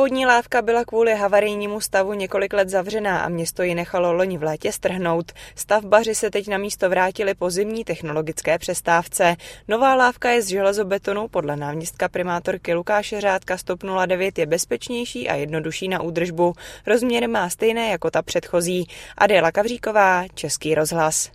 Původní lávka byla kvůli havarijnímu stavu několik let zavřená a město ji nechalo loni v létě strhnout. Stavbaři se teď na místo vrátili po zimní technologické přestávce. Nová lávka je z železobetonu, podle náměstka primátorky Lukáše Řádka Stop 09 je bezpečnější a jednodušší na údržbu. Rozměry má stejné jako ta předchozí. Adéla Kavříková, Český rozhlas.